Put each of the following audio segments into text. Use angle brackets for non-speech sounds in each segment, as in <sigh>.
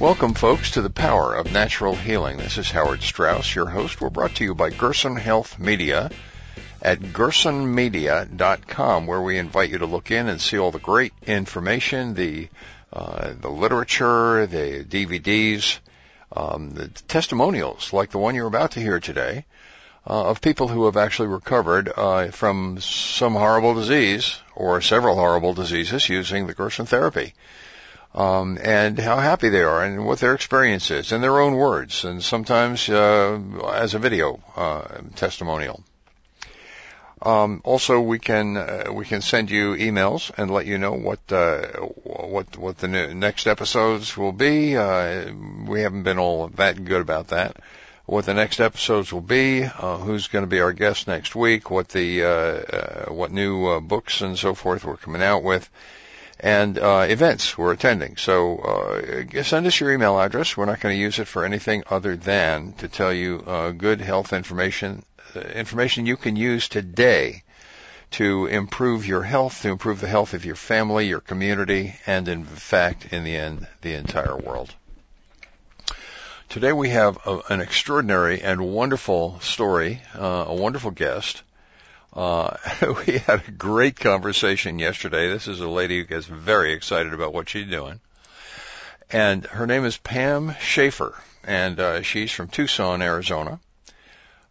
Welcome, folks, to the power of natural healing. This is Howard Strauss, your host. We're brought to you by Gerson Health Media at gersonmedia.com, where we invite you to look in and see all the great information, the uh, the literature, the DVDs, um, the testimonials, like the one you're about to hear today, uh, of people who have actually recovered uh, from some horrible disease or several horrible diseases using the Gerson therapy um, and how happy they are and what their experience is in their own words and sometimes uh, as a video uh, testimonial. Um, also, we can uh, we can send you emails and let you know what uh, what what the next episodes will be. Uh, we haven't been all that good about that. What the next episodes will be, uh, who's going to be our guest next week, what the what new books and so forth we're coming out with and uh, events we're attending. So uh, send us your email address. We're not going to use it for anything other than to tell you uh, good health information, uh, information you can use today to improve your health, to improve the health of your family, your community, and in fact, in the end, the entire world. Today we have a, an extraordinary and wonderful story, uh, a wonderful guest. Uh, <laughs> we had a great conversation yesterday. This is a lady who gets very excited about what she's doing. And her name is Pam Schaeffer, and uh, she's from Tucson, Arizona.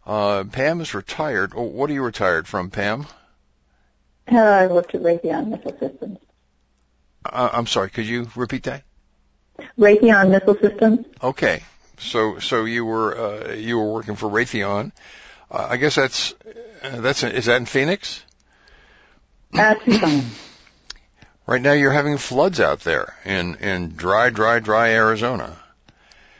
Uh, Pam is retired. Oh, what are you retired from, Pam? Uh, I worked at Raytheon Missile Systems. Uh, I'm sorry, could you repeat that? Raytheon Missile Systems. Okay, so so you were uh, you were working for Raytheon. Uh, I guess that's that's is that in Phoenix? Uh, Tucson. <clears throat> right now, you're having floods out there in in dry, dry, dry Arizona.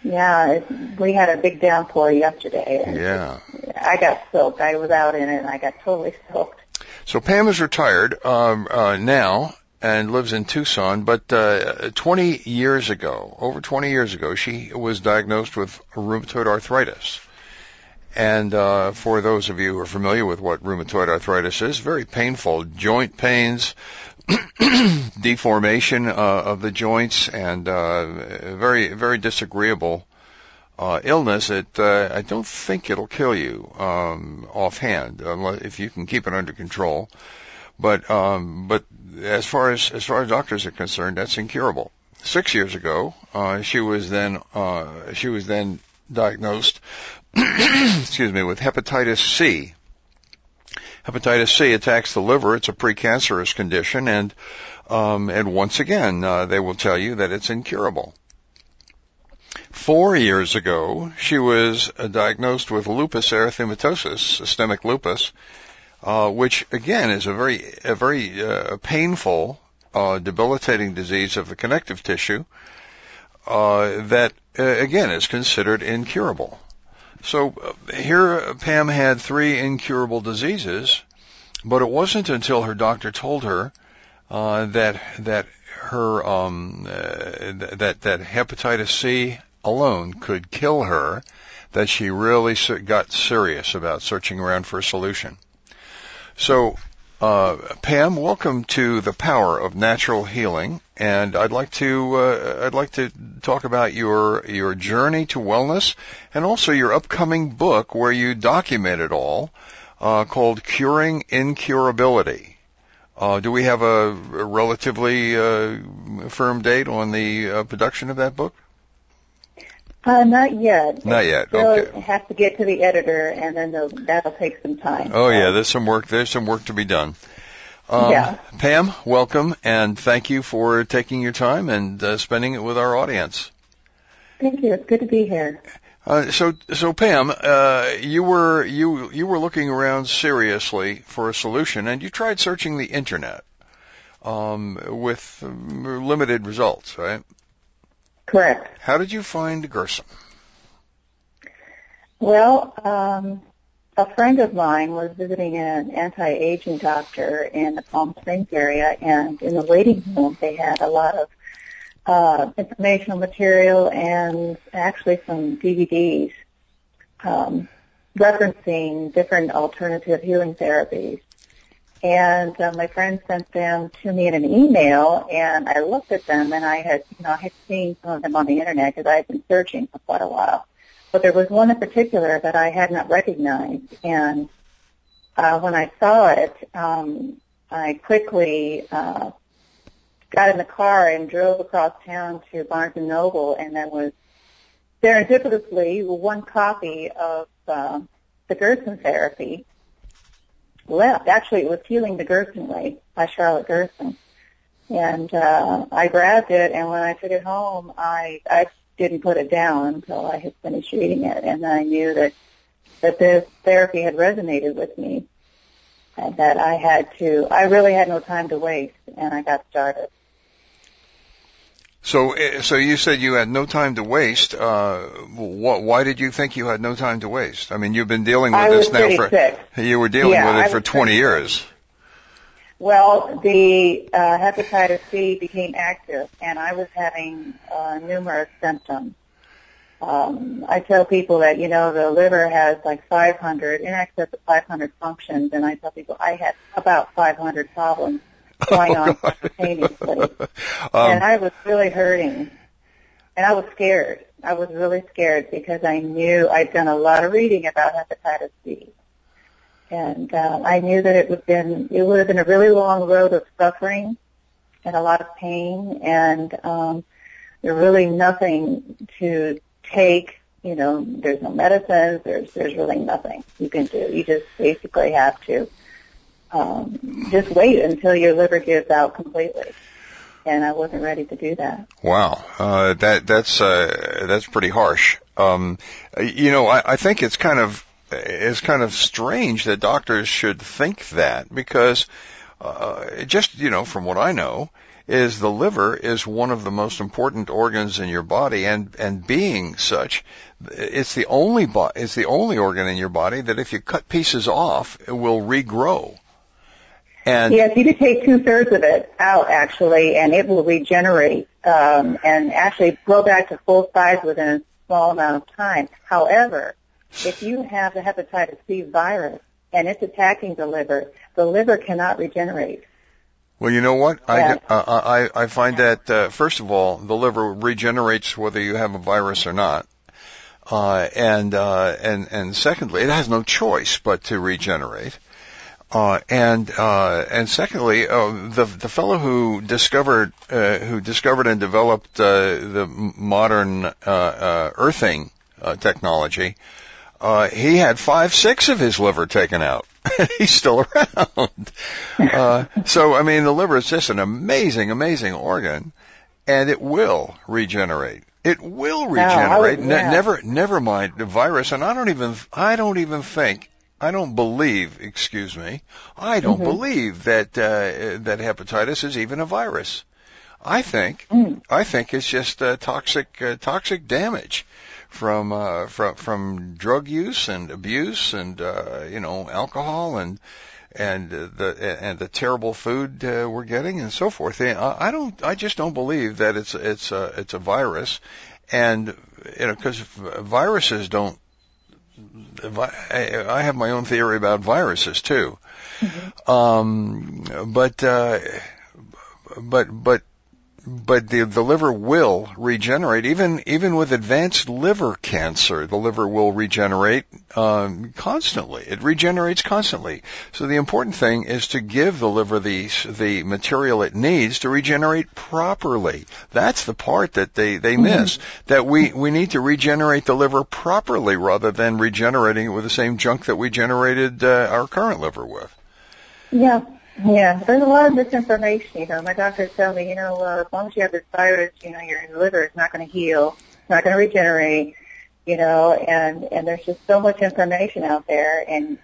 Yeah, it, we had a big downpour yesterday. Yeah. I got soaked. I was out in it, and I got totally soaked. So Pam is retired um, uh, now and lives in Tucson. But uh, 20 years ago, over 20 years ago, she was diagnosed with rheumatoid arthritis. And uh, for those of you who are familiar with what rheumatoid arthritis is, very painful joint pains, <clears throat> deformation uh, of the joints, and uh, very very disagreeable uh, illness. It uh, I don't think it'll kill you um, offhand if you can keep it under control. But um, but as far as as far as doctors are concerned, that's incurable. Six years ago, uh, she was then she was then diagnosed <coughs> excuse me, with hepatitis C. Hepatitis C attacks the liver. It's a precancerous condition, and um, and once again, uh, they will tell you that it's incurable. Four years ago, she was uh, diagnosed with lupus erythematosus, systemic lupus, uh, which again is a very a very uh, painful, uh, debilitating disease of the connective tissue uh, that again is considered incurable. So uh, here Pam had three incurable diseases, but it wasn't until her doctor told her uh, that that her um, uh, that that hepatitis C alone could kill her that she really got serious about searching around for a solution. So, uh, Pam, welcome to the power of natural healing. And I'd like to uh, I'd like to talk about your your journey to wellness and also your upcoming book where you document it all, uh, called Curing Incurability. Uh, do we have a, a relatively uh, firm date on the uh, production of that book? Uh, not yet. Not yet. Still Okay. have to get to the editor, and then that'll take some time. Oh yeah, there's some work. There's some work to be done. Um, Yeah. Pam, welcome and thank you for taking your time and uh, spending it with our audience. Thank you. It's good to be here. Uh, so, so Pam, uh, you were you you were looking around seriously for a solution, and you tried searching the internet um, with um, limited results, right? Correct. How did you find Gerson? Well, um, a friend of mine was visiting an anti-aging doctor in the Palm Springs area, and in the waiting room they had a lot of uh, informational material and actually some DVDs um, referencing different alternative healing therapies. And uh, my friend sent them to me in an email, and I looked at them, and I had, you know, I had seen some of them on the internet because I had been searching for quite a while. But there was one in particular that I had not recognized, and uh, when I saw it, um, I quickly uh, got in the car and drove across town to Barnes and Noble, and there was serendipitously one copy of uh, the Gerson therapy left. Actually, it was Healing the Gerson Way by Charlotte Gerson. And uh, I grabbed it, and when I took it home, I, I didn't put it down until I had finished reading it, and I knew that that this therapy had resonated with me, and that I had to. I really had no time to waste, and I got started. So, uh, so you said you had no time to waste. Uh, wh- why did you think you had no time to waste? I mean, you've been dealing with I this now for sick. you were dealing Yeah, with I it for 20 pretty years. Well, the uh, hepatitis C became active, and I was having uh, numerous symptoms. Um, I tell people that you know the liver has like 500, in excess of 500 functions, and I tell people I had about 500 problems <laughs> going on simultaneously, <laughs> and um, I was really hurting, and I was scared. I was really scared because I knew I'd done a lot of reading about hepatitis C and uh, I knew that it would been it would have been a really long road of suffering and a lot of pain, and um, there's really nothing to take. You know, there's no medicines. There's there's really nothing you can do. You just basically have to um, just wait until your liver gives out completely. And I wasn't ready to do that. Wow, uh, that that's uh, that's pretty harsh. Um, you know, I, I think it's kind of it's kind of strange that doctors should think that because uh, just you know from what I know is the liver is one of the most important organs in your body and and being such it's the only bo- it's the only organ in your body that if you cut pieces off it will regrow and Yes, you could take two thirds of it out actually, and it will regenerate um, and actually grow back to full size within a small amount of time. However, if you have the hepatitis C virus and it's attacking the liver, the liver cannot regenerate. Well, you know what? I, uh, I I find that uh, first of all, the liver regenerates whether you have a virus or not, uh, and uh, and and secondly, it has no choice but to regenerate. Uh, and uh, and secondly, uh, the the fellow who discovered uh, who discovered and developed uh, the modern uh, uh, earthing uh, technology, uh, he had five six of his liver taken out. <laughs> He's still around. Uh, so I mean, the liver is just an amazing, amazing organ, and it will regenerate. It will I would- regenerate. Ne- never, never mind the virus. And I don't even, I don't even think, I don't believe, excuse me, I don't Mhm. believe that uh, that hepatitis is even a virus. I think, Mm. I think it's just uh, toxic, uh, toxic damage from uh, from from drug use and abuse and uh, you know alcohol and and the and the terrible food uh, we're getting and so forth. I I don't, I just don't believe that it's it's a it's a virus, and you know because viruses don't. I I have my own theory about viruses too, um, but uh, but but but the the liver will regenerate even even with advanced liver cancer. The liver will regenerate um, constantly. It regenerates constantly. So the important thing is to give the liver the the material it needs to regenerate properly. That's the part that they they mm-hmm. miss. That we we need to regenerate the liver properly rather than regenerating it with the same junk that we generated uh, our current liver with. Yeah. Yeah, there's a lot of misinformation. You know, my doctors tell me, you know, uh, as long as you have this virus, you know, your liver is not going to heal, it's not going to regenerate. You know, and and there's just so much information out there, and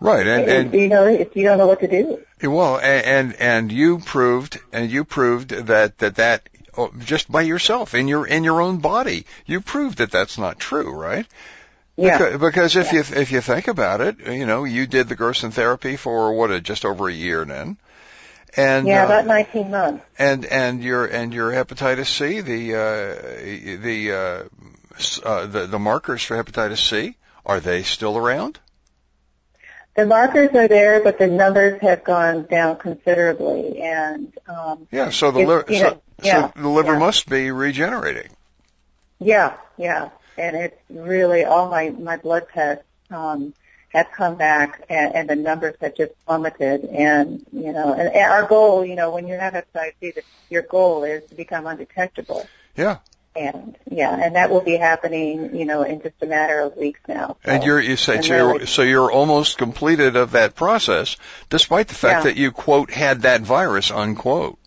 right, and, and you know, if you don't know what to do. Well, and and you proved and you proved that that that oh, just by yourself in your in your own body, you proved that that's not true, right? Yeah. Because, because if yeah. you if you think about it, you know, you did the Gerson therapy for what, just over a year then. And yeah, uh, about 19 months. And and your and your hepatitis C, the uh, the, uh, uh, the the markers for hepatitis C, are they still around? The markers are there, but the numbers have gone down considerably, and um, yeah. So the liver, so, yeah, so the liver yeah. must be regenerating. Yeah, yeah and it's really all my my blood tests um, have come back, and, and the numbers have just plummeted. And you know, and, and our goal, you know, when you have hepatitis C, your goal is to become undetectable. Yeah. And yeah, and that will be happening, you know, in just a matter of weeks now. So, and you're you say so you're, so you're almost completed of that process, despite the fact yeah. that you quote had that virus unquote.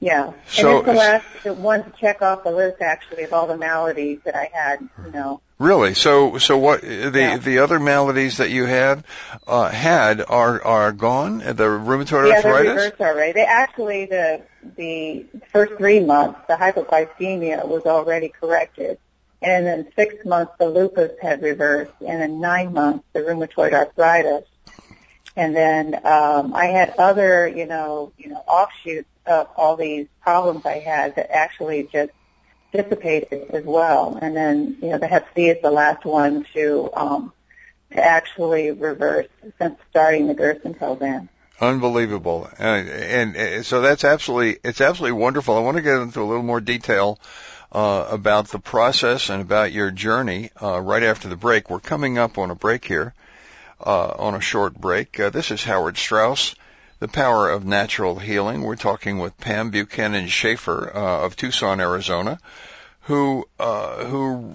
Yeah, so, and it's the last one to check off the list actually of all the maladies that I had. You know. Really? So, so what the yeah. the other maladies that you had uh, had are are gone? The rheumatoid yeah, arthritis. Yeah, reversed already. They actually the the first three months the hypoglycemia was already corrected, and then six months the lupus had reversed, and then nine months the rheumatoid arthritis. And then um, I had other, you know, you know, offshoots of all these problems I had that actually just dissipated as well. And then, you know, the Hep C is the last one to um, to actually reverse since starting the Gerson program. Unbelievable, and, and, and so that's absolutely it's absolutely wonderful. I want to get into a little more detail uh, about the process and about your journey uh, right after the break. We're coming up on a break here, uh, on a short break. Uh, this is Howard Strauss the power of natural healing. We're talking with Pam Buchanan Schaeffer uh, of Tucson, Arizona, who uh, who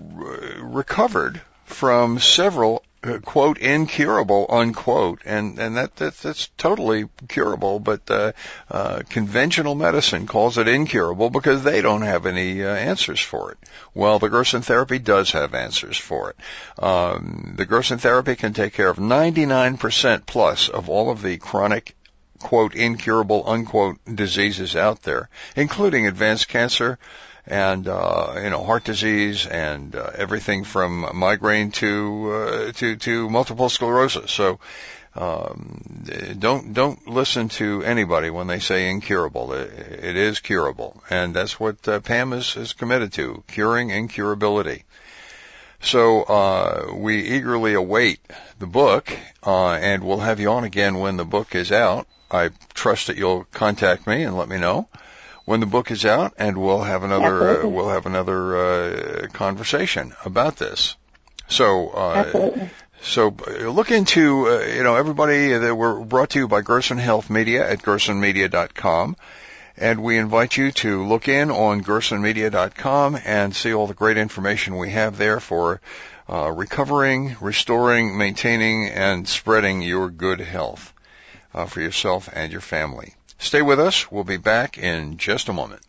recovered from several uh, quote incurable unquote. And and that, that that's totally curable but uh, uh, conventional medicine calls it incurable because they don't have any uh, answers for it. Well the gerson therapy does have answers for it. Um, the gerson therapy can take care of 99% plus of all of the chronic quote incurable unquote diseases out there, including advanced cancer and uh, you know heart disease and uh, everything from migraine to uh, to to multiple sclerosis. So um, don't don't listen to anybody when they say incurable. it, it is curable, and that's what uh, Pam is, is committed to: curing incurability. So uh, we eagerly await the book, uh, and we'll have you on again when the book is out. I trust that you'll contact me and let me know when the book is out, and we'll have another uh, we'll have another uh, conversation about this. So. Uh, so uh, look into, uh, you know, everybody that we're brought to you by Gerson Health Media at gersonmedia.com. And we invite you to look in on gersonmedia.com and see all the great information we have there for uh, recovering, restoring, maintaining, and spreading your good health uh, for yourself and your family. Stay with us. We'll be back in just a moment.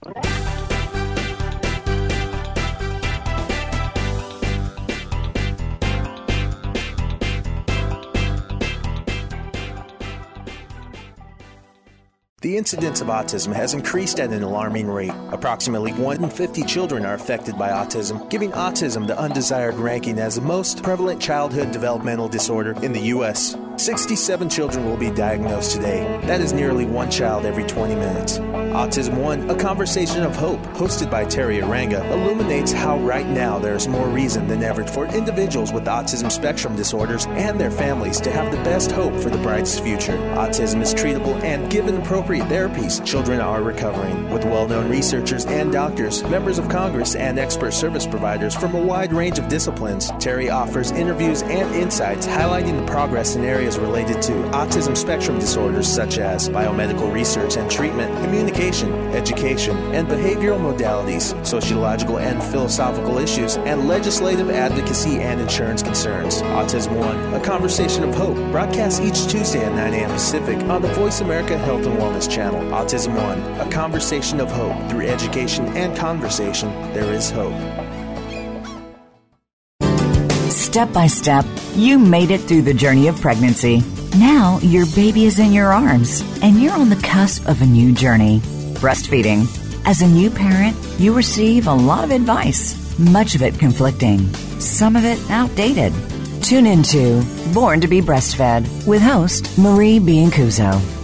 The incidence of autism has increased at an alarming rate. Approximately 1 in 50 children are affected by autism, giving autism the undesired ranking as the most prevalent childhood developmental disorder in the U.S. 67 children will be diagnosed today. That is nearly one child every 20 minutes. Autism One, a conversation of hope, hosted by Teri Arranga, illuminates how right now there is more reason than ever for individuals with autism spectrum disorders and their families to have the best hope for the brightest future. Autism is treatable, and given appropriate therapies, children are recovering. With well known researchers and doctors, members of Congress, and expert service providers from a wide range of disciplines, Terry offers interviews and insights highlighting the progress in areas related to autism spectrum disorders such as biomedical research and treatment, communication education, and behavioral modalities, sociological and philosophical issues, and legislative advocacy and insurance concerns. Autism One, a conversation of hope, broadcasts each Tuesday at 9 a.m. Pacific on the Voice America Health and Wellness Channel. Autism One, a conversation of hope. Through education and conversation, there is hope. Step by step, you made it through the journey of pregnancy. Now your baby is in your arms, and you're on the cusp of a new journey breastfeeding. As a new parent, you receive a lot of advice, much of it conflicting, some of it outdated. Tune into Born to be Breastfed with host Marie Biancuzzo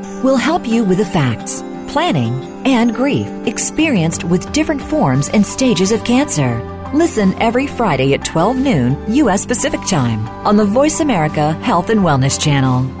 will help you with the facts, planning, and grief experienced with different forms and stages of cancer. Listen every Friday at 12 noon U.S. Pacific Time on the Voice America Health and Wellness Channel.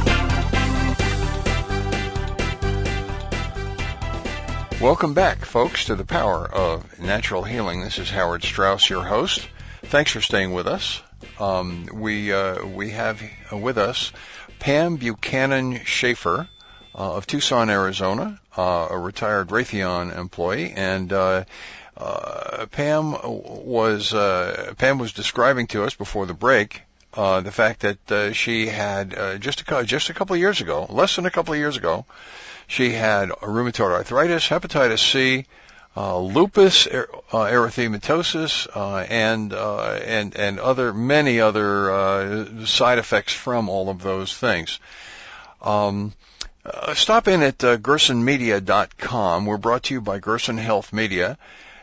Welcome back, folks, to the power of natural healing. This is Howard Strauss, your host. Thanks for staying with us. Um, we uh, we have with us Pam Buchanan Schaeffer uh, of Tucson, Arizona, uh, a retired Raytheon employee, and uh, uh, Pam was uh, Pam was describing to us before the break the fact that she had just a just a couple of years ago, less than a couple of years ago she had rheumatoid arthritis, hepatitis C, uh, lupus er, uh, erythematosus, uh, and uh, and and other many other uh, side effects from all of those things. Um, uh, stop in at gersonmedia.com. We're brought to you by Gerson Health Media,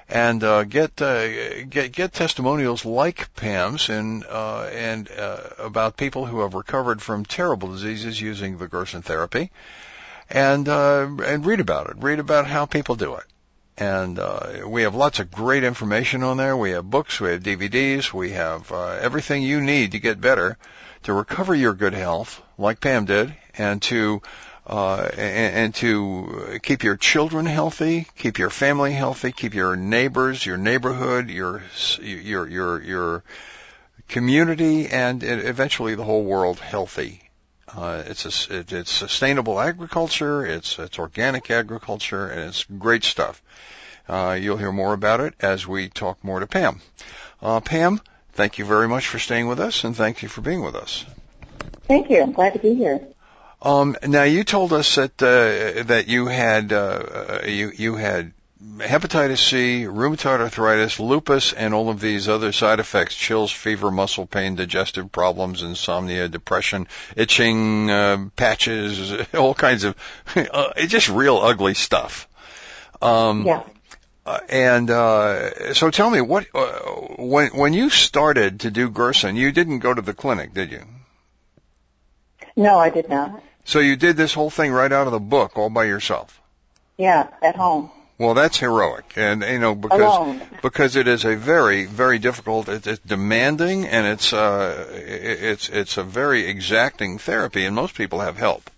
and get get get testimonials like Pam's and and about people who have recovered from terrible diseases using the Gerson therapy and uh, and read about it. Read about how people do it. And uh, we have lots of great information on there. We have books, we have DVDs, we have uh, everything you need to get better, to recover your good health, like Pam did, and to uh, and, and to keep your children healthy, keep your family healthy, keep your neighbors, your neighborhood, your your your your community, and eventually the whole world healthy uh, it's a, it, it's sustainable agriculture. It's it's organic agriculture, and it's great stuff. Uh, you'll hear more about it as we talk more to Pam. Uh, Pam, thank you very much for staying with us, and thank you for being with us. Thank you. I'm glad to be here. Um, now you told us that uh, that you had uh, you you had hepatitis C, rheumatoid arthritis, lupus, and all of these other side effects, chills, fever, muscle pain, digestive problems, insomnia, depression, itching, uh, patches, <laughs> all kinds of, <laughs> uh, just real ugly stuff. Um, yeah. Uh, and uh, so tell me what uh, when when you started to do Gerson, you didn't go to the clinic, did you? No, I did not. So you did this whole thing right out of the book, all by yourself. Yeah, at home. Well, that's heroic, and you know because Alone. because it is a very very difficult, it's, it's demanding, and it's uh it's it's a very exacting therapy, and most people have help.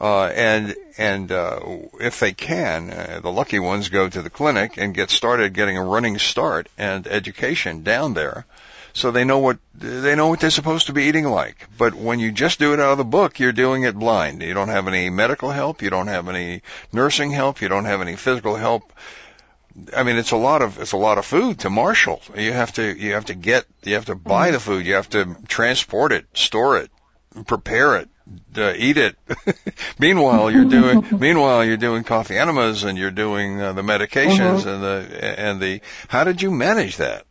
Uh, and and uh, if they can, uh, the lucky ones go to the clinic and get started getting a running start and education down there, so they know what they know what they're supposed to be eating like. But when you just do it out of the book, you're doing it blind. You don't have any medical help. You don't have any nursing help. You don't have any physical help. I mean, it's a lot of it's a lot of food to marshal. You have to you have to get you have to buy the food. You have to transport it, store it, prepare it, uh, eat it. <laughs> meanwhile, you're doing <laughs> meanwhile you're doing coffee enemas and you're doing uh, the medications and the and the. How did you manage that?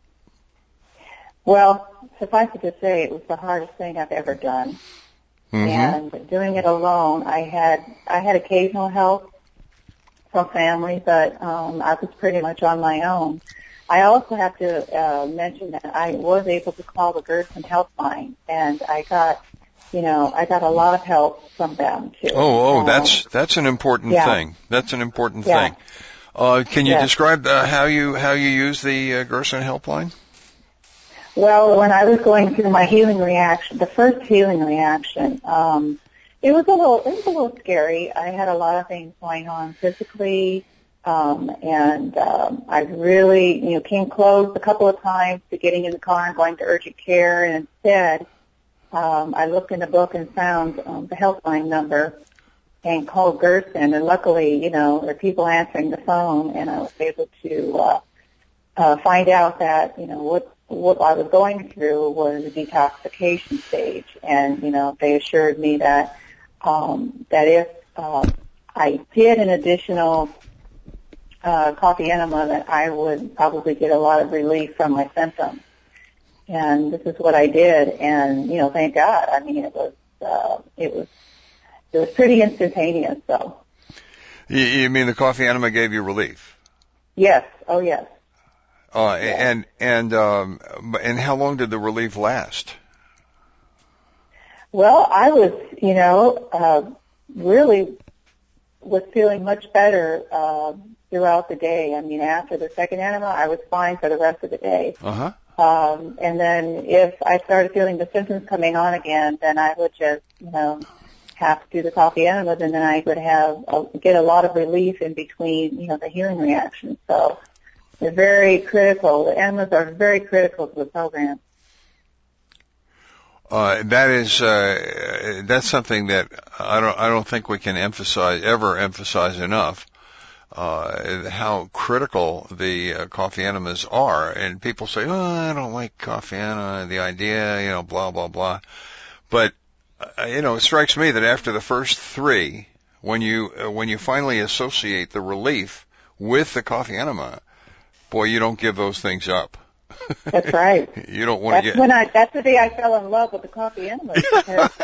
Well, suffice it to say, it was the hardest thing I've ever done. Mhm. And doing it alone, I had I had occasional help from family, but um, I was pretty much on my own. I also have to uh, mention that I was able to call the Gerson Helpline, and I got, you know, I got a lot of help from them too. Oh, oh, Um, that's that's an important yeah. thing. That's an important Yeah. thing. Uh, can you Yeah. describe uh, how you how you use the uh, Gerson helpline? Well, when I was going through my healing reaction, the first healing reaction, um, it was a little, it was a little scary. I had a lot of things going on physically, um, and um, I really, you know, came close a couple of times to getting in the car and going to urgent care, and instead, um, I looked in the book and found um, the helpline number and called Gerson, and luckily, you know, there were people answering the phone, and I was able to. Uh, uh, find out that you know what what I was going through was a detoxification stage, and you know they assured me that um, that if uh, I did an additional uh, coffee enema, that I would probably get a lot of relief from my symptoms. And this is what I did, and you know, thank God. I mean, it was uh, it was it was pretty instantaneous. So You, you mean the coffee enema gave you relief? yes, oh yes. Uh, and and um, and how long did the relief last? Well, I was, you know, uh, really was feeling much better uh, throughout the day. I mean, after the second enema, I was fine for the rest of the day. Uh huh. Um, and then if I started feeling the symptoms coming on again, then I would just, you know, have to do the coffee enemas, and then I would have uh, get a lot of relief in between, you know, the healing reactions. So they're very critical. The enemas are very critical to the program. Uh, that is uh, that's something that I don't I don't think we can emphasize ever emphasize enough. Uh, how critical the uh, coffee enemas are, and people say, "Oh, I don't like coffee enema." The idea, you know, blah blah blah. But uh, you know, it strikes me that after the first three, when you uh, when you finally associate the relief with the coffee enema, boy, you don't give those things up. That's right. <laughs> you don't want to get. when I. That's the day I fell in love with the coffee enemas because <laughs>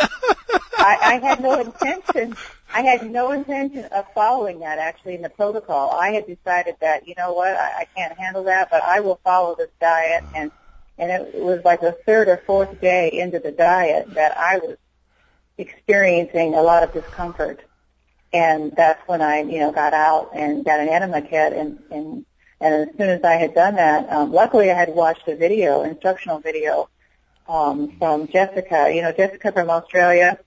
I, I had no intention. I had no intention of following that actually in the protocol. I had decided that you know what I, I can't handle that, but I will follow this diet. And and it was like the third or fourth day into the diet that I was experiencing a lot of discomfort. And that's when I, you know, got out and got an enema kit and, and and as soon as I had done that, um, luckily I had watched a video, instructional video, um, from Jessica. You know, Jessica from Australia.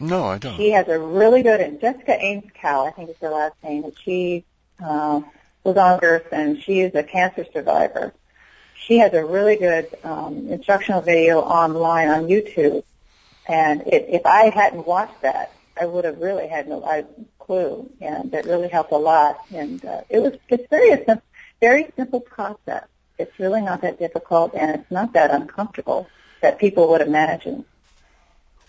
No, I don't. She has a really good, and Jessica Ainscough, I think is her last name, but she uh, was on Earth and she is a cancer survivor. She has a really good um, instructional video online on YouTube, and it, if I hadn't watched that, I would have really had no I, clue, and it really helped a lot. And uh, it was it's very a very simple process. It's really not that difficult, and it's not that uncomfortable that people would imagine.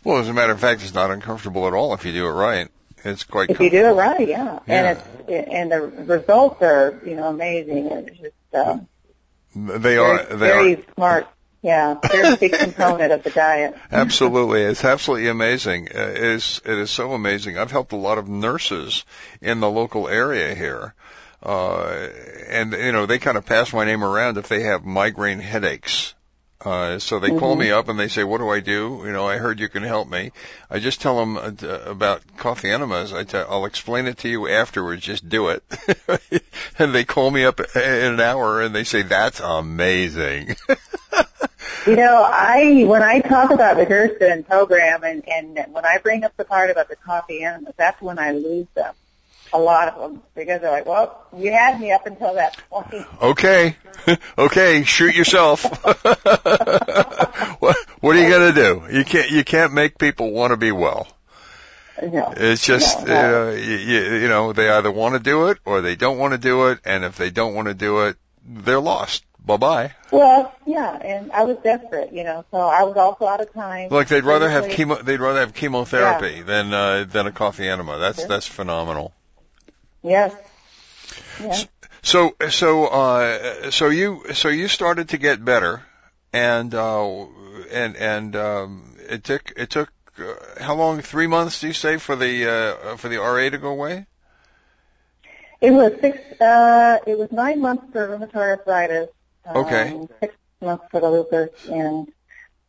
Well, as a matter of fact, it's not uncomfortable at all if you do it right. It's quite. If you do it right, yeah. Yeah. And it's and the results are you know amazing. It's just um, They very, are. They very are smart. Yeah, very big <laughs> component of the diet. absolutely. It's absolutely amazing. Uh, it is. It is so amazing. I've helped a lot of nurses in the local area here. uh, and you know they kind of pass my name around if they have migraine headaches. Uh, so they call me up and they say, "What do I do?" You know, I heard you can help me. I just tell them uh, about coffee enemas. I tell, I'll explain it to you afterwards. Just do it. <laughs> and they call me up in an hour and they say, "That's amazing." <laughs> You know, I when I talk about the Gerson program and and when I bring up the part about the coffee enemas, that's when I lose them. A lot of them because they're like, "Well, you had me up until that point." Okay, <laughs> okay, shoot yourself. <laughs> what, what are you gonna do? You can't you can't make people want to be well. No, It's just no, no. Uh, you, you know they either want to do it or they don't want to do it, and if they don't want to do it, they're lost. Bye bye. Well, yeah, and I was desperate, you know, so I was also out of time. Like they'd rather have chemo, they'd rather have chemotherapy than uh, than a coffee enema. That's Sure. that's phenomenal. Yes. Yes. So so uh, so you so you started to get better, and uh, and and um, it took it took uh, how long? Three months? Do you say for the uh, for the RA to go away? It was six. Uh, it was nine months for rheumatoid arthritis. Um, Okay. Six months for the lupus, and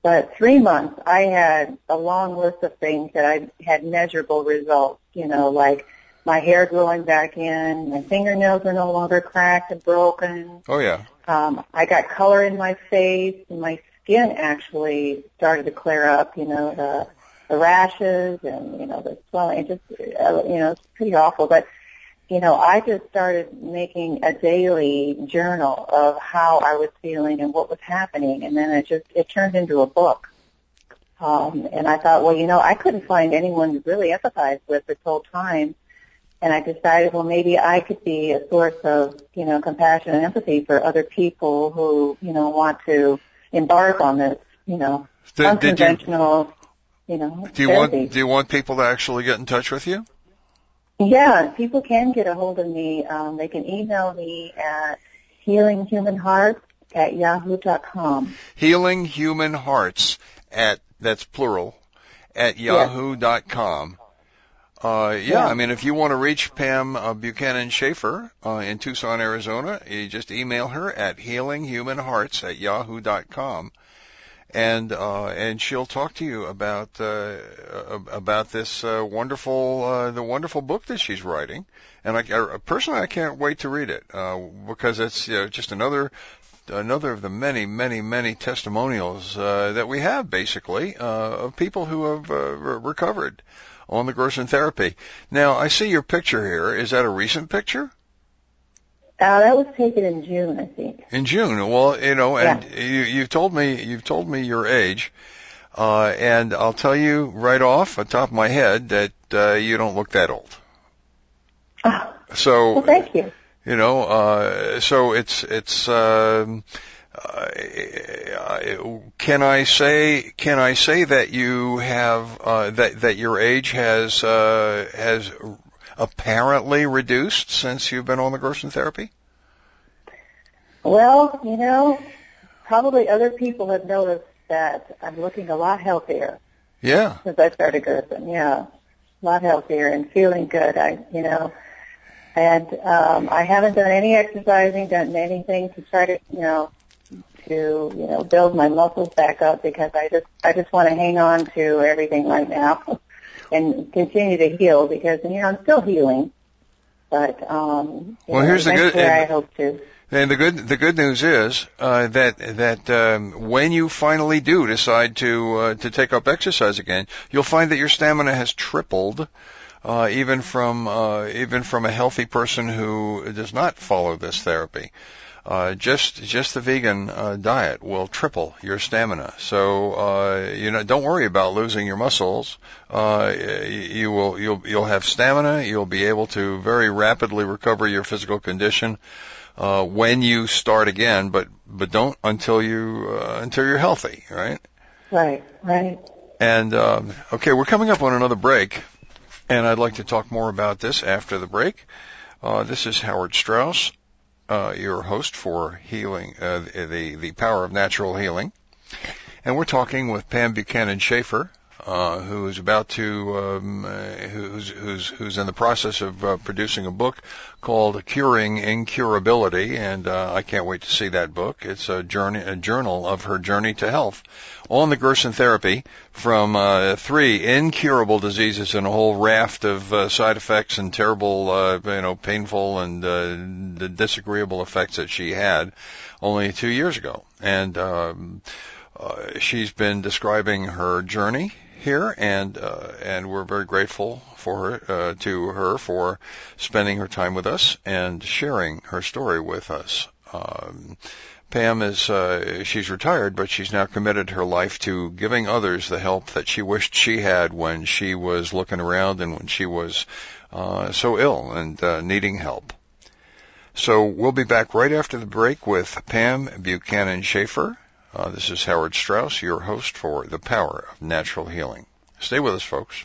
but three months I had a long list of things that I had measurable results. You know, like my hair growing back in, my fingernails are no longer cracked and broken. Oh yeah. Um, I got color in my face, and my skin actually started to clear up. You know, the the rashes and you know the swelling. It just uh, you know it's pretty awful, but you know, I just started making a daily journal of how I was feeling and what was happening, and then it just it turned into a book. Um, and I thought, well, you know, I couldn't find anyone to really empathize with this whole time, and I decided, well, maybe I could be a source of, you know, compassion and empathy for other people who, you know, want to embark on this, you know, Did, did you unconventional, you know, do you therapy. want do you want people to actually get in touch with you? Yeah, people can get a hold of me. Um, they can email me at healinghumanhearts at yahoo.com. Healing Human Hearts at that's plural at yahoo.com. Uh, yeah, Yeah. I mean, if you want to reach Pam uh, Buchanan Schaeffer uh, in Tucson, Arizona, you just email her at healinghumanhearts at yahoo.com, and uh, and she'll talk to you about uh, about this uh, wonderful uh, the wonderful book that she's writing. And I, I personally, I can't wait to read it uh, because it's you know, just another another of the many, many, many testimonials uh, that we have, basically, uh, of people who have uh, re- recovered on the Gerson therapy. Now, I see your picture here. Is that a recent picture? Uh, that was taken in June, I think. In June. Well, you know, and you, you've told me you've told me your age, uh, and I'll tell you right off the top of my head that uh, you don't look that old. Oh, So well, thank you. you know uh so it's it's um uh, can I say can I say that you have uh that that your age has uh has apparently reduced since you've been on the Gerson therapy? Well, you know, probably other people have noticed that I'm looking a lot healthier Yeah. since I started Gerson. Yeah, a lot healthier and feeling good. I, you know, and um, I haven't done any exercising, done anything to try to, you know, to you know build my muscles back up because I just I just want to hang on to everything right now <laughs> and continue to heal because you know I'm still healing, but um, Well, know, here's the good- eventually I hope to. And the good the good news is uh, that that um, when you finally do decide to uh, to take up exercise again, you'll find that your stamina has tripled, uh, even from uh, even from a healthy person who does not follow this therapy. Uh, just just the vegan uh, diet will triple your stamina. So uh, you know, don't worry about losing your muscles. Uh, you will you'll you'll have stamina. You'll be able to very rapidly recover your physical condition uh, when you start again, but but don't until you uh, until you're healthy, right? Right, right. And um, okay, we're coming up on another break, and I'd like to talk more about this after the break. Uh, this is Howard Strauss, uh, your host for healing, uh, the the power of natural healing, and we're talking with Pam Buchanan Schaeffer. Uh, who's about to um, uh, who's who's who's in the process of uh, producing a book called Curing Incurability, and uh, I can't wait to see that book. It's a journey, a journal of her journey to health on the Gerson therapy from uh, three incurable diseases and a whole raft of uh, side effects and terrible, uh, you know, painful and uh, disagreeable effects that she had only two years ago. And um, uh, she's been describing her journey here, and uh, and we're very grateful for her uh, to her for spending her time with us and sharing her story with us. Um, Pam is uh, she's retired, but she's now committed her life to giving others the help that she wished she had when she was looking around and when she was uh, so ill and uh, needing help. So we'll be back right after the break with Pam Buchanan Schaeffer. Uh, this is Howard Straus, your host for The Power of Natural Healing. Stay with us, folks.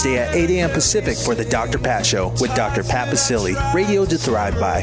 at 8 a.m. Pacific for The Dr. Pat Show with Dr. Pat Baccili, radio to thrive by.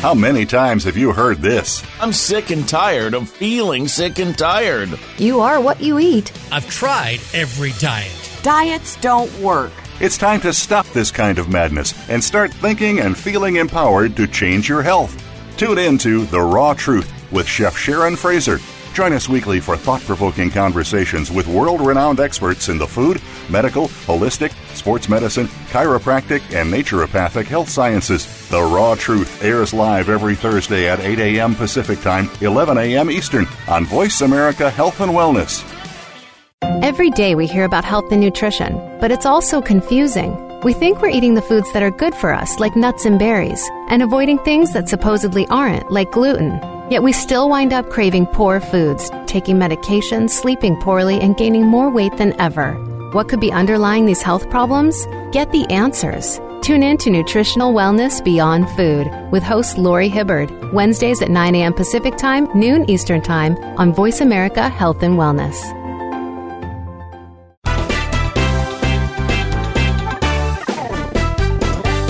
How many times have you heard this? I'm sick and tired of feeling sick and tired. You are what you eat. I've tried every diet. Diets don't work. It's time to stop this kind of madness and start thinking and feeling empowered to change your health. Tune in to The Raw Truth with Chef Sharon Fraser. Join us weekly for thought provoking conversations with world renowned experts in the food, medical, holistic, sports medicine, chiropractic, and naturopathic health sciences. The Raw Truth airs live every Thursday at 8 a.m. Pacific Time, 11 a.m. Eastern on Voice America Health and Wellness. Every day we hear about health and nutrition, but it's also confusing. We think we're eating the foods that are good for us, like nuts and berries, and avoiding things that supposedly aren't, like gluten. Yet we still wind up craving poor foods, taking medications, sleeping poorly, and gaining more weight than ever. What could be underlying these health problems? Get the answers. Tune in to Nutritional Wellness Beyond Food with host Lori Hibbard, Wednesdays at 9 a.m. Pacific Time, noon Eastern Time on Voice America Health and Wellness.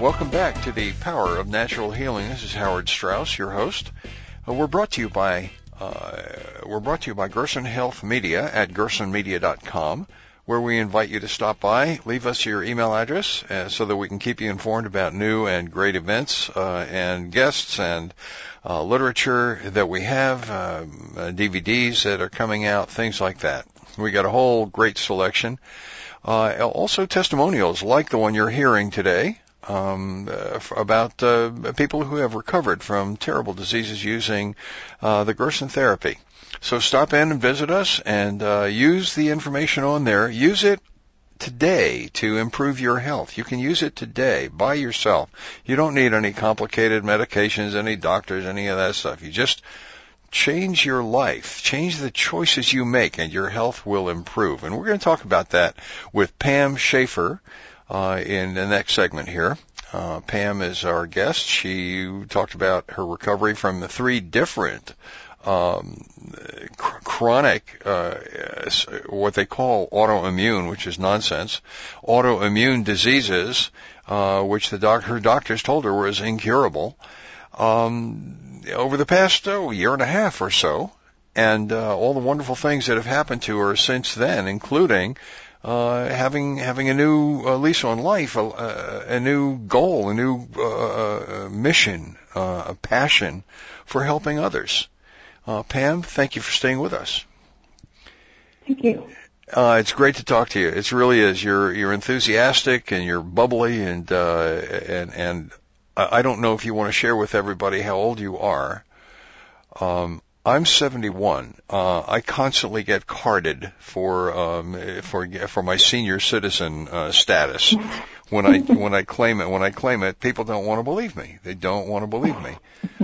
Welcome back to the Power of Natural Healing. This is Howard Straus, your host. Uh, we're brought to you by uh, we're brought to you by Gerson Health Media at gersonmedia.com, where we invite you to stop by, leave us your email address, uh, so that we can keep you informed about new and great events uh, and guests and uh, literature that we have, um, uh, DVDs that are coming out, things like that. We got a whole great selection. also testimonials like the one you're hearing today um, uh, about uh, people who have recovered from terrible diseases using uh, the Gerson therapy. So stop in and visit us and uh, use the information on there. Use it today to improve your health. You can use it today by yourself. You don't need any complicated medications, any doctors, any of that stuff. You just change your life, change the choices you make, and your health will improve. And we're going to talk about that with Pam Schaeffer uh, in the next segment here. Uh, Pam is our guest. She talked about her recovery from the three different um, cr- chronic, uh, what they call autoimmune, which is nonsense, autoimmune diseases, uh, which the doc- her doctors told her was incurable. Um, over the past oh, year and a half or so, and uh, all the wonderful things that have happened to her since then, including uh, having having a new uh, lease on life, a, a new goal, a new uh, uh, mission, uh, a passion for helping others. Uh, Pam, thank you for staying with us. Thank you. Uh, it's great to talk to you. It really is. You're you're enthusiastic and you're bubbly and uh, and and I don't know if you want to share with everybody how old you are. Um, I'm 71. Uh, I constantly get carded for um, for for my senior citizen uh, status. When I when I claim it, when I claim it, people don't want to believe me. They don't want to believe me.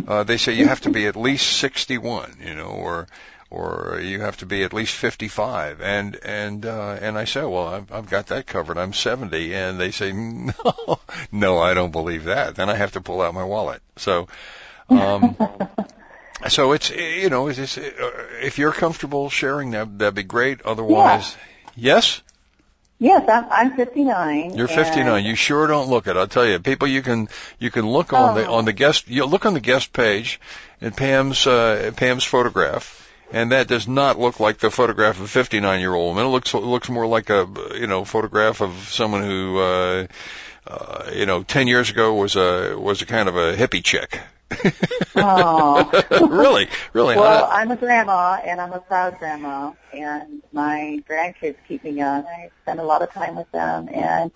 Uh, they say you have to be at least 61, you know, or or you have to be at least 55 and and uh and I say well I've, I've got that covered I'm 70 and they say <laughs> no no I don't believe that then I have to pull out my wallet so um so it's you know it's, it's, if you're comfortable sharing that that'd be great otherwise yeah. yes Yes, I'm, I'm 59. You're 59. You sure don't look it. I'll tell you, people. You can you can look on oh. the on the guest. You look on the guest page, and Pam's uh, Pam's photograph, and that does not look like the photograph of a 59 year old woman. It looks it looks more like a you know photograph of someone who uh, uh, you know 10 years ago was a was a kind of a hippie chick. Oh. <laughs> really, really. Well, I'm a grandma, and I'm a proud grandma, and my grandkids keep me young. I spend a lot of time with them, and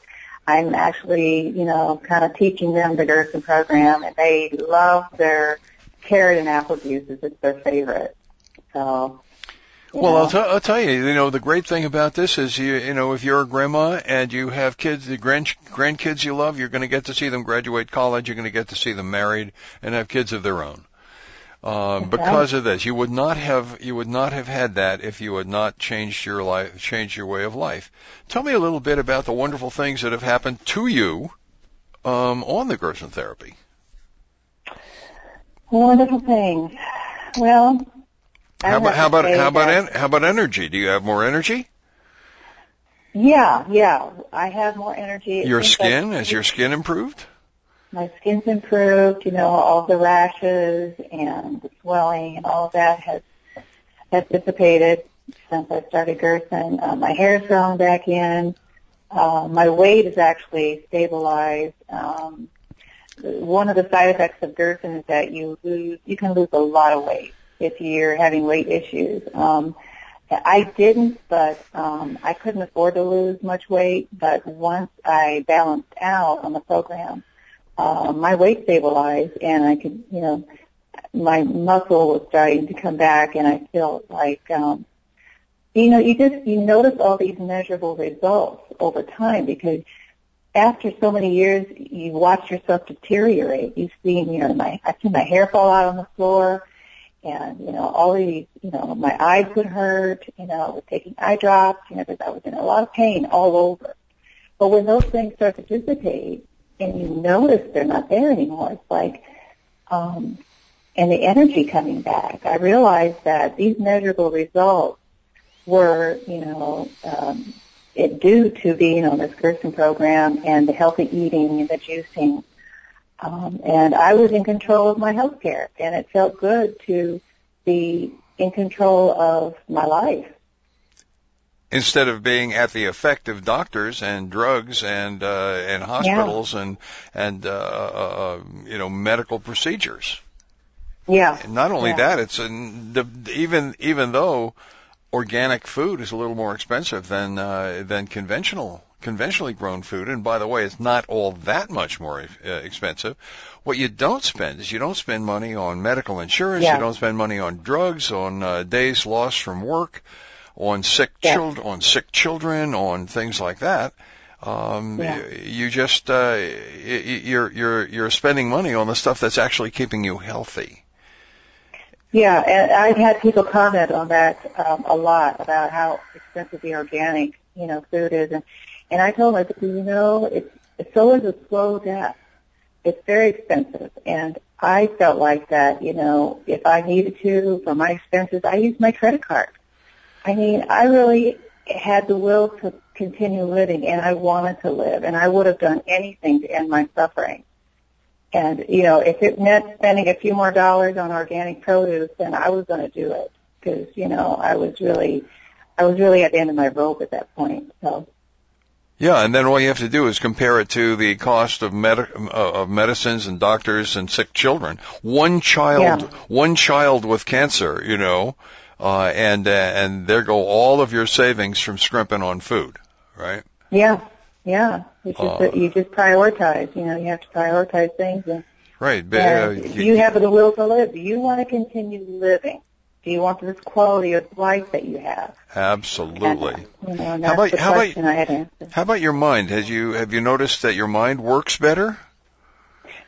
I'm actually, you know, kind of teaching them the Gerson program, and they love their carrot and apple juices. It's their favorite. So. Well. I'll, t- I'll tell you, you know, the great thing about this is, you, you know, if you're a grandma and you have kids, the grand, grandkids you love, you're going to get to see them graduate college, you're going to get to see them married and have kids of their own. Um, because of this, you would not have you would not have had that if you had not changed your life, changed your way of life. Tell me a little bit about the wonderful things that have happened to you um, on the Gerson therapy. Wonderful things. Well, how about how about how about en- how about energy? Do you have more energy? Yeah, yeah. I have more energy. Your skin has your skin improved? my skin's improved. You know, all the rashes and the swelling and all of that has has dissipated since I started Gerson. Uh, my hair's grown back in. Uh, my weight is actually stabilized. Um, one of the side effects of Gerson is that you lose, you can lose a lot of weight if you're having weight issues. Um, I didn't, but um, I couldn't afford to lose much weight. But once I balanced out on the program, uh, my weight stabilized, and I could, you know, my muscle was starting to come back, and I felt like, um, you know, you just you notice all these measurable results over time because after so many years, you watch yourself deteriorate. You've seen, you know, my I see my hair fall out on the floor and you know all these you know my eyes would hurt you know I was taking eye drops you know because I was in a lot of pain all over. But when those things start to dissipate and you notice they're not there anymore it's like um and the energy coming back I realized that these measurable results were you know um it due to being on this Gerson program and the healthy eating and the juicing um, and I was in control of my health care, and it felt good to be in control of my life. Instead of being at the effect of doctors and drugs and uh, and hospitals and and uh, uh, you know medical procedures. Yeah. And not only yeah. that, it's an, the, even even though organic food is a little more expensive than uh, than conventional conventionally grown food. And by the way, it's not all that much more uh, expensive. What you don't spend is you don't spend money on medical insurance. Yeah. You don't spend money on drugs, on uh, days lost from work, on sick Yeah. children, on sick children, on things like that. Um, Yeah. You just uh, you're you're you're spending money on the stuff that's actually keeping you healthy. Yeah, and I've had people comment on that um, a lot about how expensive the organic, you know, food is, and and I told them, I said, you know, it's so is a slow death. It's very expensive, and I felt like that. You know, if I needed to for my expenses, I used my credit card. I mean, I really had the will to continue living, and I wanted to live, and I would have done anything to end my suffering. And you know, if it meant spending a few more dollars on organic produce, then I was going to do it because you know I was really I was really at the end of my rope at that point. So Yeah, and then all you have to do is compare it to the cost of med- uh, of medicines and doctors and sick children. One child, Yeah. one child with cancer, you know, uh, and uh, and there go all of your savings from scrimping on food, right? yeah, yeah. It's just Uh, that you just prioritize. You know, you have to prioritize things. And, Right. but, uh, and you have the will to live. Do you want to continue living? Do you want this quality of life that you have? absolutely. And, you know, How about- how about- question I had. How about your mind? Has you have you noticed that your mind works better?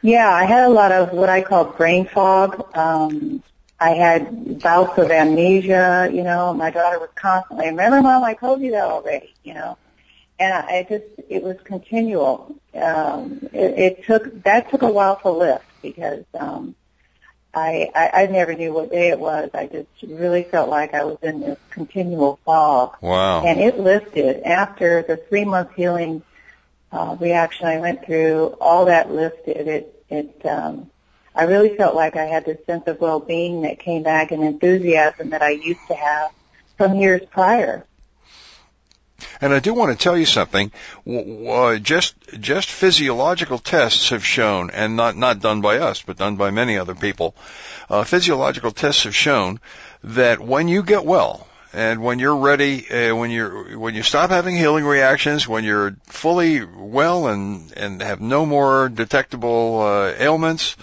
Yeah, I had a lot of what I call brain fog. Um, I had bouts of amnesia. You know, my daughter was constantly, "Remember, mom, I told you that already." You know, and I, I just it was continual. Um, it, it took that took a while to lift because um, I, I I never knew what day it was. I just really felt like I was in this continual fog. Wow. And it lifted after the three month healing uh, reaction I went through. All that lifted. It it. Um, I really felt like I had this sense of well being that came back and enthusiasm that I used to have from years prior. And I do want to tell you something. Uh, just just physiological tests have shown, and not not done by us, but done by many other people. Uh, physiological tests have shown that when you get well, and when you're ready, uh, when you're when you stop having healing reactions, when you're fully well and and have no more detectable uh, ailments,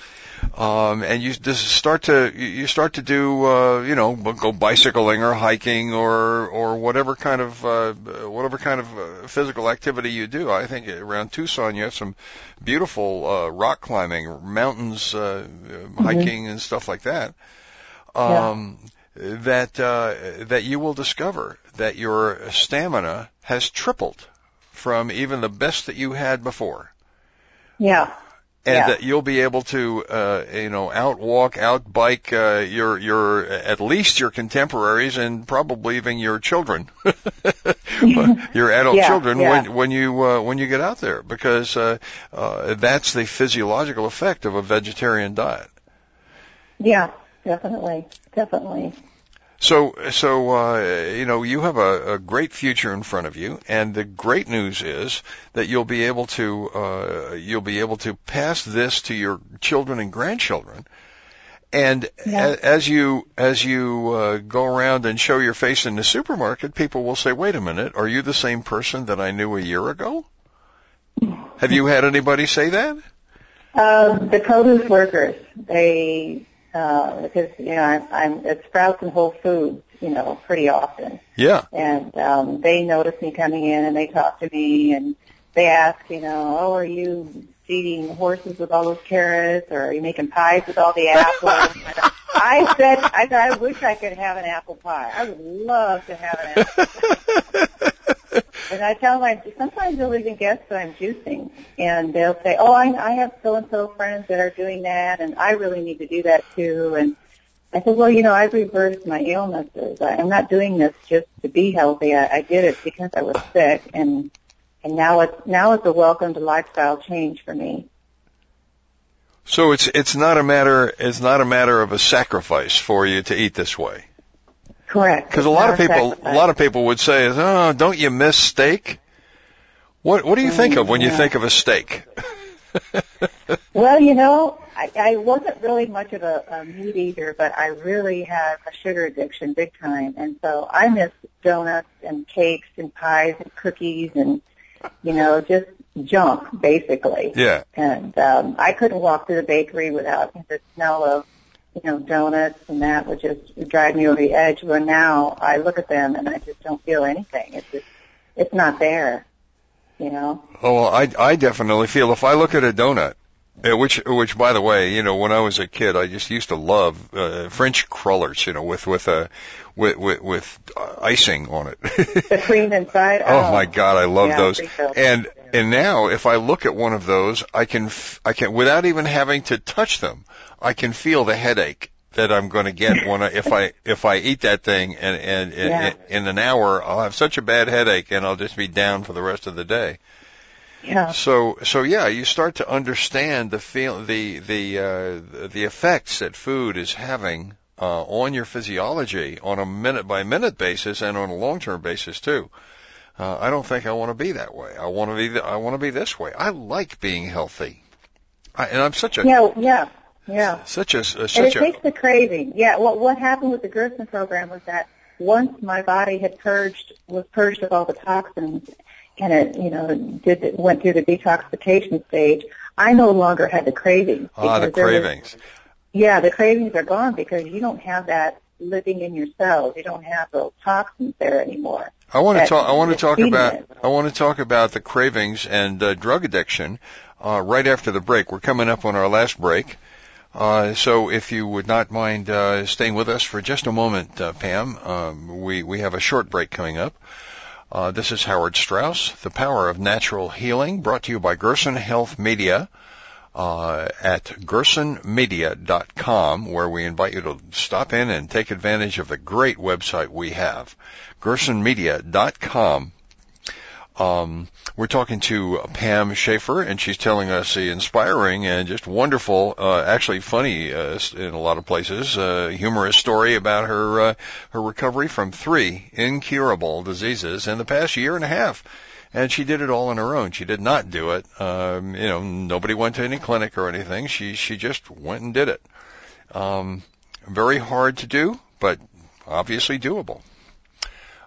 um, and you just start to you you start to do uh, you know go bicycling or hiking or or whatever kind of uh, whatever kind of uh, physical activity you do. I think around Tucson you have some beautiful uh, rock climbing, mountains, uh, hiking and stuff like that. Um, That uh, that you will discover that your stamina has tripled from even the best that you had before Yeah. And Yeah. that you'll be able to, uh, you know, out outwalk, outbike uh, your your at least your contemporaries and probably even your children, <laughs> <laughs> your adult Yeah, children yeah. when when you uh, when you get out there because uh, uh, that's the physiological effect of a vegetarian diet. Yeah. Definitely. Definitely. So, so uh, you know, you have a, a great future in front of you, and the great news is that you'll be able to uh, you'll be able to pass this to your children and grandchildren. And Yeah. a, as you as you uh, go around and show your face in the supermarket, people will say, "Wait a minute, are you the same person that I knew a year ago?" Have you had anybody say that? Um, the produce workers, they, uh, because, you know, I'm, I'm at Sprouts and Whole Foods, you know, pretty often. Yeah. And, um, they notice me coming in and they talk to me and they ask, you know, oh, are you feeding horses with all those carrots or are you making pies with all the apples? <laughs> I said, I said, I wish I could have an apple pie. I would love to have an apple pie. <laughs> And I tell I, sometimes they'll even guess that I'm juicing, and they'll say, "Oh, I, I have so and so friends that are doing that, and I really need to do that too." And I said, "Well, you know, I've reversed my illnesses. I, I'm not doing this just to be healthy. I, I did it because I was sick, and and now it's now it's a welcomed lifestyle change for me." So it's it's not a matter it's not a matter of a sacrifice for you to eat this way. Correct. Because a lot of people, a lot of people would say, "Oh, don't you miss steak?" What What do you think of when you think of a steak? <laughs> Well, you know, I, I wasn't really much of a, a meat eater, but I really have a sugar addiction big time, and so I miss donuts and cakes and pies and cookies and you know just junk basically. Yeah. And um, I couldn't walk through the bakery without the smell of you know donuts, and that would just drive me over the edge. Where now I look at them and I just don't feel anything. It's just it's not there. You know. Oh, well, I I definitely feel if I look at a donut, uh, which which by the way, you know, when I was a kid, I just used to love uh, French crullers, you know, with with a with with, with uh, icing on it. The cream inside. <laughs> Oh my God, I love Yeah, those. And and now, if I look at one of those, I can I can without even having to touch them, I can feel the headache that I'm going to get <laughs> when I if I if I eat that thing and and, and in an hour I'll have such a bad headache and I'll just be down for the rest of the day. Yeah. So so yeah, you start to understand the feel the the uh, the effects that food is having uh, on your physiology on a minute by minute basis and on a long term basis too. Uh, I don't think I want to be that way. I want to be. Th- I want to be this way. I like being healthy, I, and I'm such a Yeah, yeah, yeah. such a, a And it a takes the craving. Yeah. What what happened with the Gerson program was that once my body had purged was purged of all the toxins, and it you know did went through the detoxification stage, I no longer had the cravings. ah the there was- cravings. yeah, the cravings are gone because you don't have that living in your cells. You don't have those toxins there anymore. I want to talk. I want to talk about. it. I want to talk about the cravings and uh, drug addiction uh, right after the break. We're coming up on our last break, uh, so if you would not mind uh, staying with us for just a moment, uh, Pam, um, we we have a short break coming up. Uh, this is Howard Straus, The Power of Natural Healing, brought to you by Gerson Health Media uh, at gersonmedia.com, where we invite you to stop in and take advantage of the great website we have, gersonmedia.com. Um, we're talking to Pam Schaeffer, and she's telling us the inspiring and just wonderful, uh, actually funny uh, in a lot of places, uh, humorous story about her uh, her recovery from three incurable diseases in the past year and a half. And she did it all on her own. She did not do it. Um, you know, nobody went to any clinic or anything. She she just went and did it. Um, very hard to do, but obviously doable.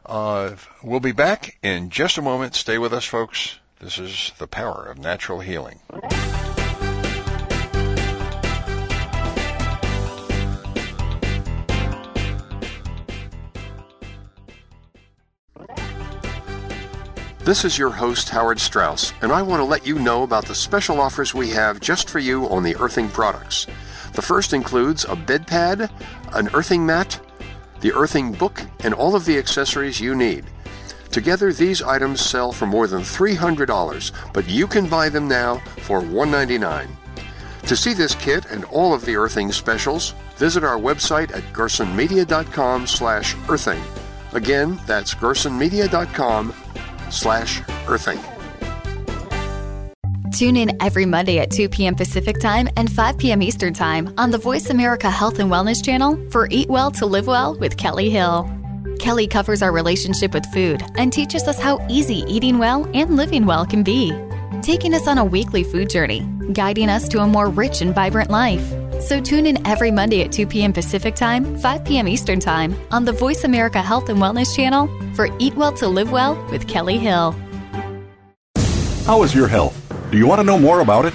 Uh, we'll be back in just a moment. Stay with us, folks. This is the power of natural healing. This is your host, Howard Straus, and I want to let you know about the special offers we have just for you on the earthing products. The first includes a bed pad, an earthing mat, the earthing book, and all of the accessories you need. Together, these items sell for more than $300, but you can buy them now for 199. To see this kit and all of the earthing specials, visit our website at gersonmedia.com slash earthing. Again, that's gersonmedia.com slash earthing. Tune in every Monday at 2 p.m. Pacific Time and 5 p.m. Eastern Time on the Voice America Health and Wellness channel for Eat Well to Live Well with Kelly Hill. Kelly covers our relationship with food and teaches us how easy eating well and living well can be, taking us on a weekly food journey, guiding us to a more rich and vibrant life. So tune in every Monday at 2 p.m. Pacific Time, 5 p.m. Eastern Time on the Voice America Health and Wellness channel for Eat Well to Live Well with Kelly Hill. How is your health? Do you want to know more about it?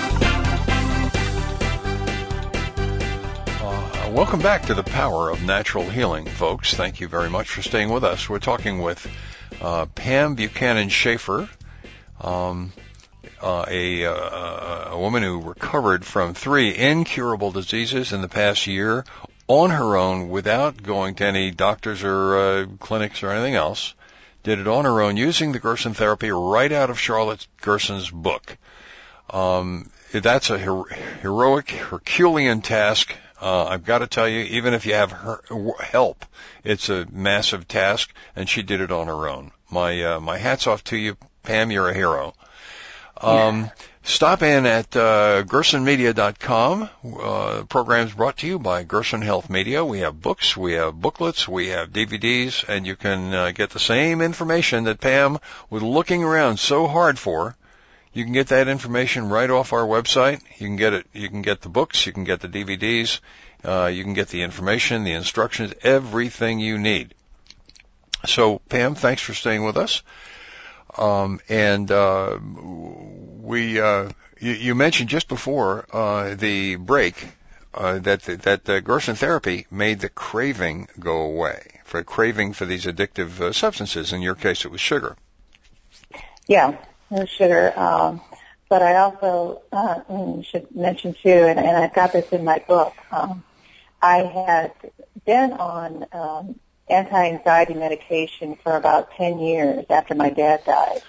Welcome back to the power of natural healing, folks. Thank you very much for staying with us. We're talking with uh, Pam Buchanan Schaeffer, um, uh, a, uh, a woman who recovered from three incurable diseases in the past year on her own without going to any doctors or uh, clinics or anything else. Did it on her own using the Gerson therapy right out of Charlotte Gerson's book. Um, that's a her- heroic, Herculean task. Uh, I've got to tell you, even if you have her help, it's a massive task, and she did it on her own. My uh, my hats off to you, Pam. You're a hero. Um, Yeah. Stop in at uh, gersonmedia.com. Uh, programs brought to you by Gerson Health Media. We have books, we have booklets, we have DVDs, and you can uh, get the same information that Pam was looking around so hard for. You can get that information right off our website. You can get it. You can get the books. You can get the DVDs. Uh, you can get the information, the instructions, everything you need. So, Pam, thanks for staying with us. Um, and uh, we, uh, you, you, mentioned just before uh, the break uh, that the, that the Gerson therapy made the craving go away for craving for these addictive uh, substances. In your case, it was sugar. Yeah, sugar. Um, but I also uh, mm, should mention too, and, and I've got this in my book. Um, I had been on um, anti-anxiety medication for about 10 years after my dad died.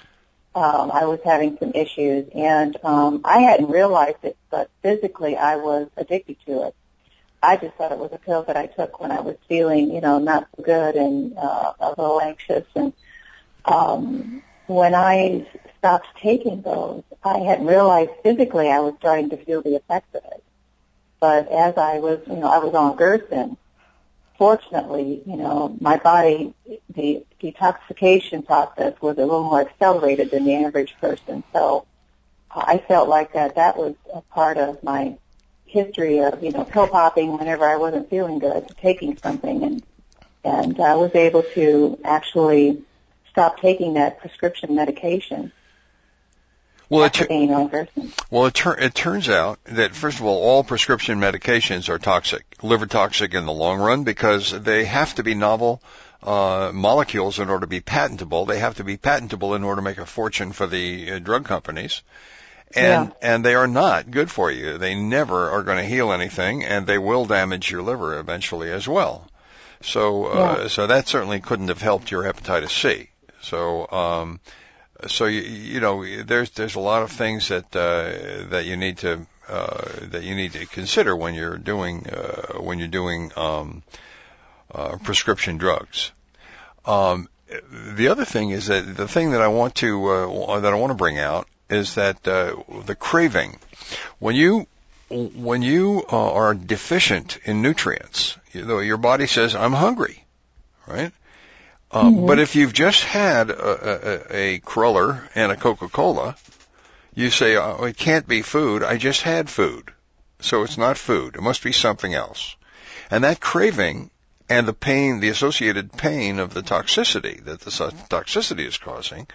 Um, I was having some issues, and um, I hadn't realized it, but physically I was addicted to it. I just thought it was a pill that I took when I was feeling, you know, not so good and uh, a little anxious. And um, when I stopped taking those, I hadn't realized physically I was starting to feel the effects of it. But as I was, you know, I was on Gerson, fortunately, you know, my body, the detoxification process was a little more accelerated than the average person. So uh, I felt like that that was a part of my history of, you know, pill popping whenever I wasn't feeling good, taking something and, and I was able to actually stop taking that prescription medication. Well, it, well, it, tur- it turns out that first of all, all prescription medications are toxic, liver toxic in the long run, because they have to be novel uh, molecules in order to be patentable. They have to be patentable in order to make a fortune for the uh, drug companies. And, yeah. and they are not good for you. They never are going to heal anything and they will damage your liver eventually as well. So, uh, yeah. so that certainly couldn't have helped your hepatitis C. So, um, so you, you know, there's there's a lot of things that uh, that you need to uh, that you need to consider when you're doing uh, when you're doing um, uh, prescription drugs. Um, the other thing is that the thing that I want to uh, that I want to bring out is that uh, the craving when you when you uh, are deficient in nutrients, you know, your body says, "I'm hungry," right? Um, mm-hmm. But if you've just had a, a, a cruller and a Coca-Cola, you say, oh, it can't be food. I just had food. So it's not food. It must be something else. And that craving and the pain, the associated pain of the toxicity that the toxicity is causing,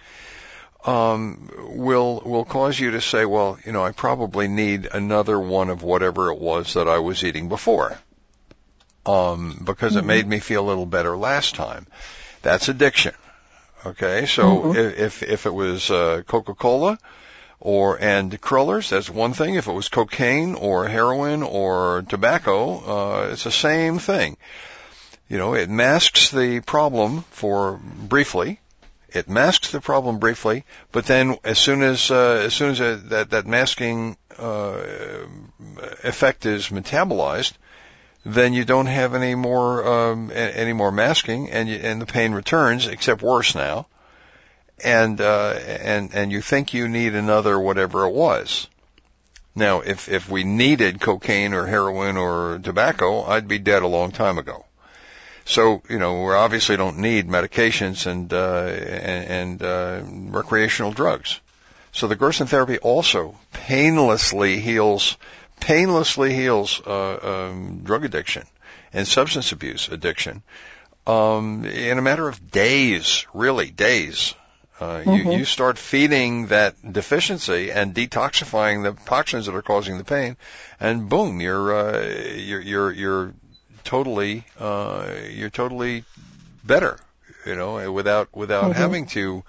um, will will cause you to say, well, you know, I probably need another one of whatever it was that I was eating before, um, because mm-hmm. it made me feel a little better last time. That's addiction. Okay, so mm-hmm. if if it was uh, Coca-Cola or and crullers, that's one thing. If it was cocaine or heroin or tobacco, uh, it's the same thing. You know, it masks the problem for briefly. It masks the problem briefly, but then as soon as uh, as soon as that that masking uh, effect is metabolized, then you don't have any more um, any more masking, and you, and the pain returns, except worse now, and uh, and and you think you need another whatever it was. Now, if if we needed cocaine or heroin or tobacco, I'd be dead a long time ago. So you know we obviously don't need medications and uh, and, and uh, recreational drugs. So the Gerson therapy also painlessly heals painlessly heals uh, um, drug addiction and substance abuse addiction um, in a matter of days, really days. Uh, mm-hmm. you, you start feeding that deficiency and detoxifying the toxins that are causing the pain, and boom, you're uh, you're you're you're totally uh, you're totally better, you know, without without mm-hmm. having to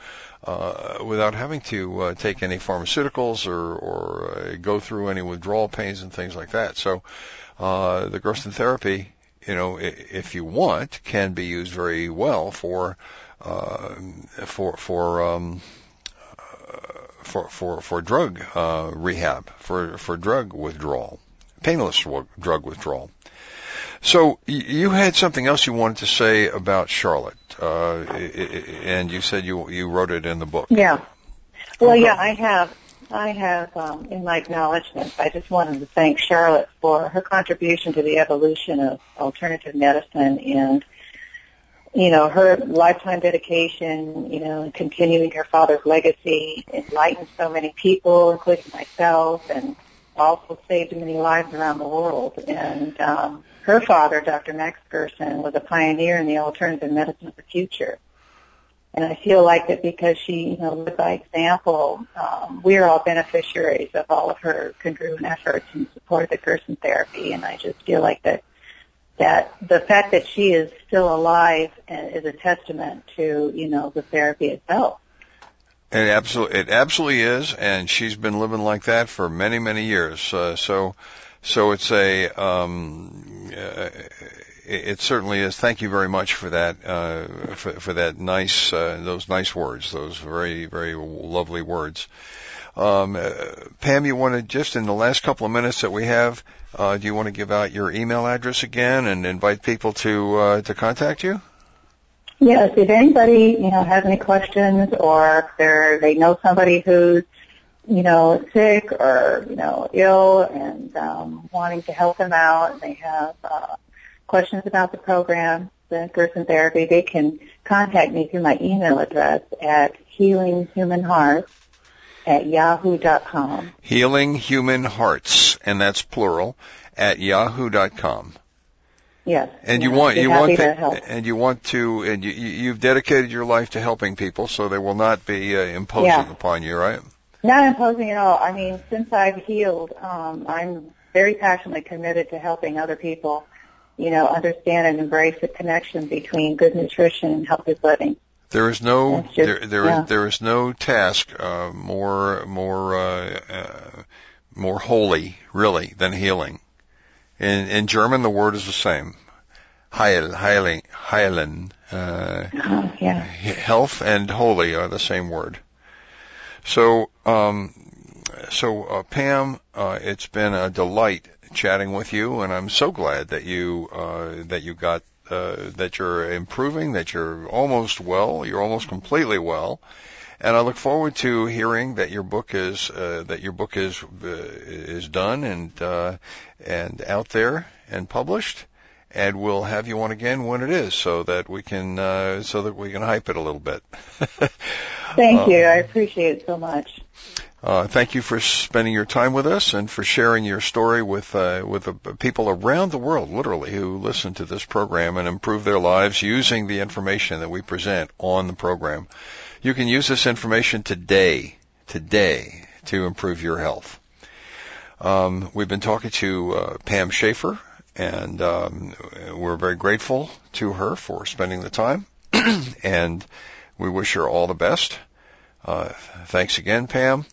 uh, without having to uh, take any pharmaceuticals or, or uh, go through any withdrawal pains and things like that. So uh, the Gerson therapy, you know, if you want, can be used very well for uh, for for um, for for for drug uh, rehab, for for drug withdrawal, painless drug withdrawal. So you had something else you wanted to say about Charlotte, uh, and you said you you wrote it in the book. Yeah. Well, yeah, I have. I have um, in my acknowledgments. I just wanted to thank Charlotte for her contribution to the evolution of alternative medicine and you know her lifetime dedication. You know, continuing her father's legacy, enlightened so many people, including myself, and also saved many lives around the world. And um, her father, Dr. Max Gerson, was a pioneer in the alternative medicine of the future. And I feel like that because she, you know, led by example, um, we're all beneficiaries of all of her congruent efforts in support of the Gerson therapy. And I just feel like that that the fact that she is still alive is a testament to, you know, the therapy itself. It absolutely, it absolutely is, and she's been living like that for many, many years. Uh, so, so it's a, um, uh, it, certainly is. Thank you very much for that, uh, for, for that nice, uh, those nice words, those very, very lovely words. Um, uh, Pam, you want to just in the last couple of minutes that we have, uh, do you want to give out your email address again and invite people to to contact you? Yes, if anybody you know has any questions or if they know somebody who's you know sick or you know ill and um, wanting to help them out, and they have uh, questions about the program, the Gerson therapy, they can contact me through my email address at healinghumanhearts at yahoo.com. Healing Human Hearts, and that's plural, at yahoo.com. Yes. And you want you want to, and you want to and you you've dedicated your life to helping people, so they will not be uh, imposing yeah. upon you, right? Not imposing at all. I mean, since I've healed, um, I'm very passionately committed to helping other people, you know, understand and embrace the connection between good nutrition and healthy living. There is no just, there there, yeah. is, there is no task uh, more more uh, uh, more holy really than healing. In in German, the word is the same. Heil, heiling, heilen. Uh, oh, yeah. Health and holy are the same word. So, um, so uh, Pam, uh, it's been a delight chatting with you, and I'm so glad that you uh, that you got uh, that you're improving, that you're almost well, you're almost completely well, and I look forward to hearing that your book is uh, that your book is uh, is done and uh, and out there and published. And we'll have you on again when it is, so that we can uh, so that we can hype it a little bit. <laughs> Thank you. I appreciate it so much. Uh, thank you for spending your time with us and for sharing your story with uh, with people around the world, literally, who listen to this program and improve their lives using the information that we present on the program. You can use this information today, today, to improve your health. Um, we've been talking to uh, Pam Schaeffer, and um, we're very grateful to her for spending the time, <clears throat> and we wish her all the best. Uh, thanks again, Pam.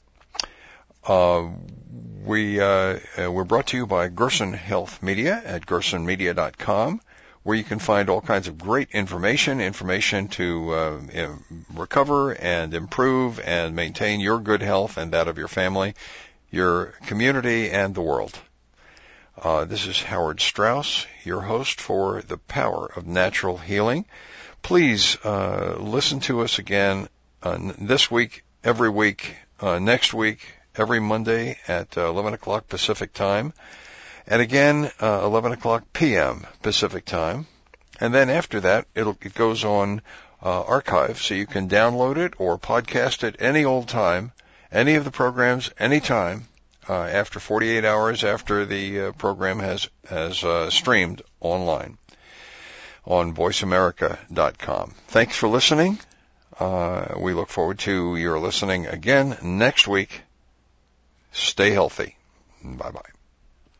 Uh, we uh, we're brought to you by Gerson Health Media at gersonmedia.com, where you can find all kinds of great information, information to uh, recover and improve and maintain your good health and that of your family, your community, and the world. Uh, this is Howard Straus, your host for The Power of Natural Healing. Please uh, listen to us again this week, every week, next week, every Monday at uh, 11 o'clock Pacific time, and again uh, 11 o'clock p.m. Pacific time. And then after that, it'll, it goes on uh, archive, so you can download it or podcast it any old time, any of the programs, anytime. Uh, after 48 hours after the uh, program has has uh, streamed online on VoiceAmerica.com. Thanks for listening. Uh, we look forward to your listening again next week. Stay healthy. Bye bye.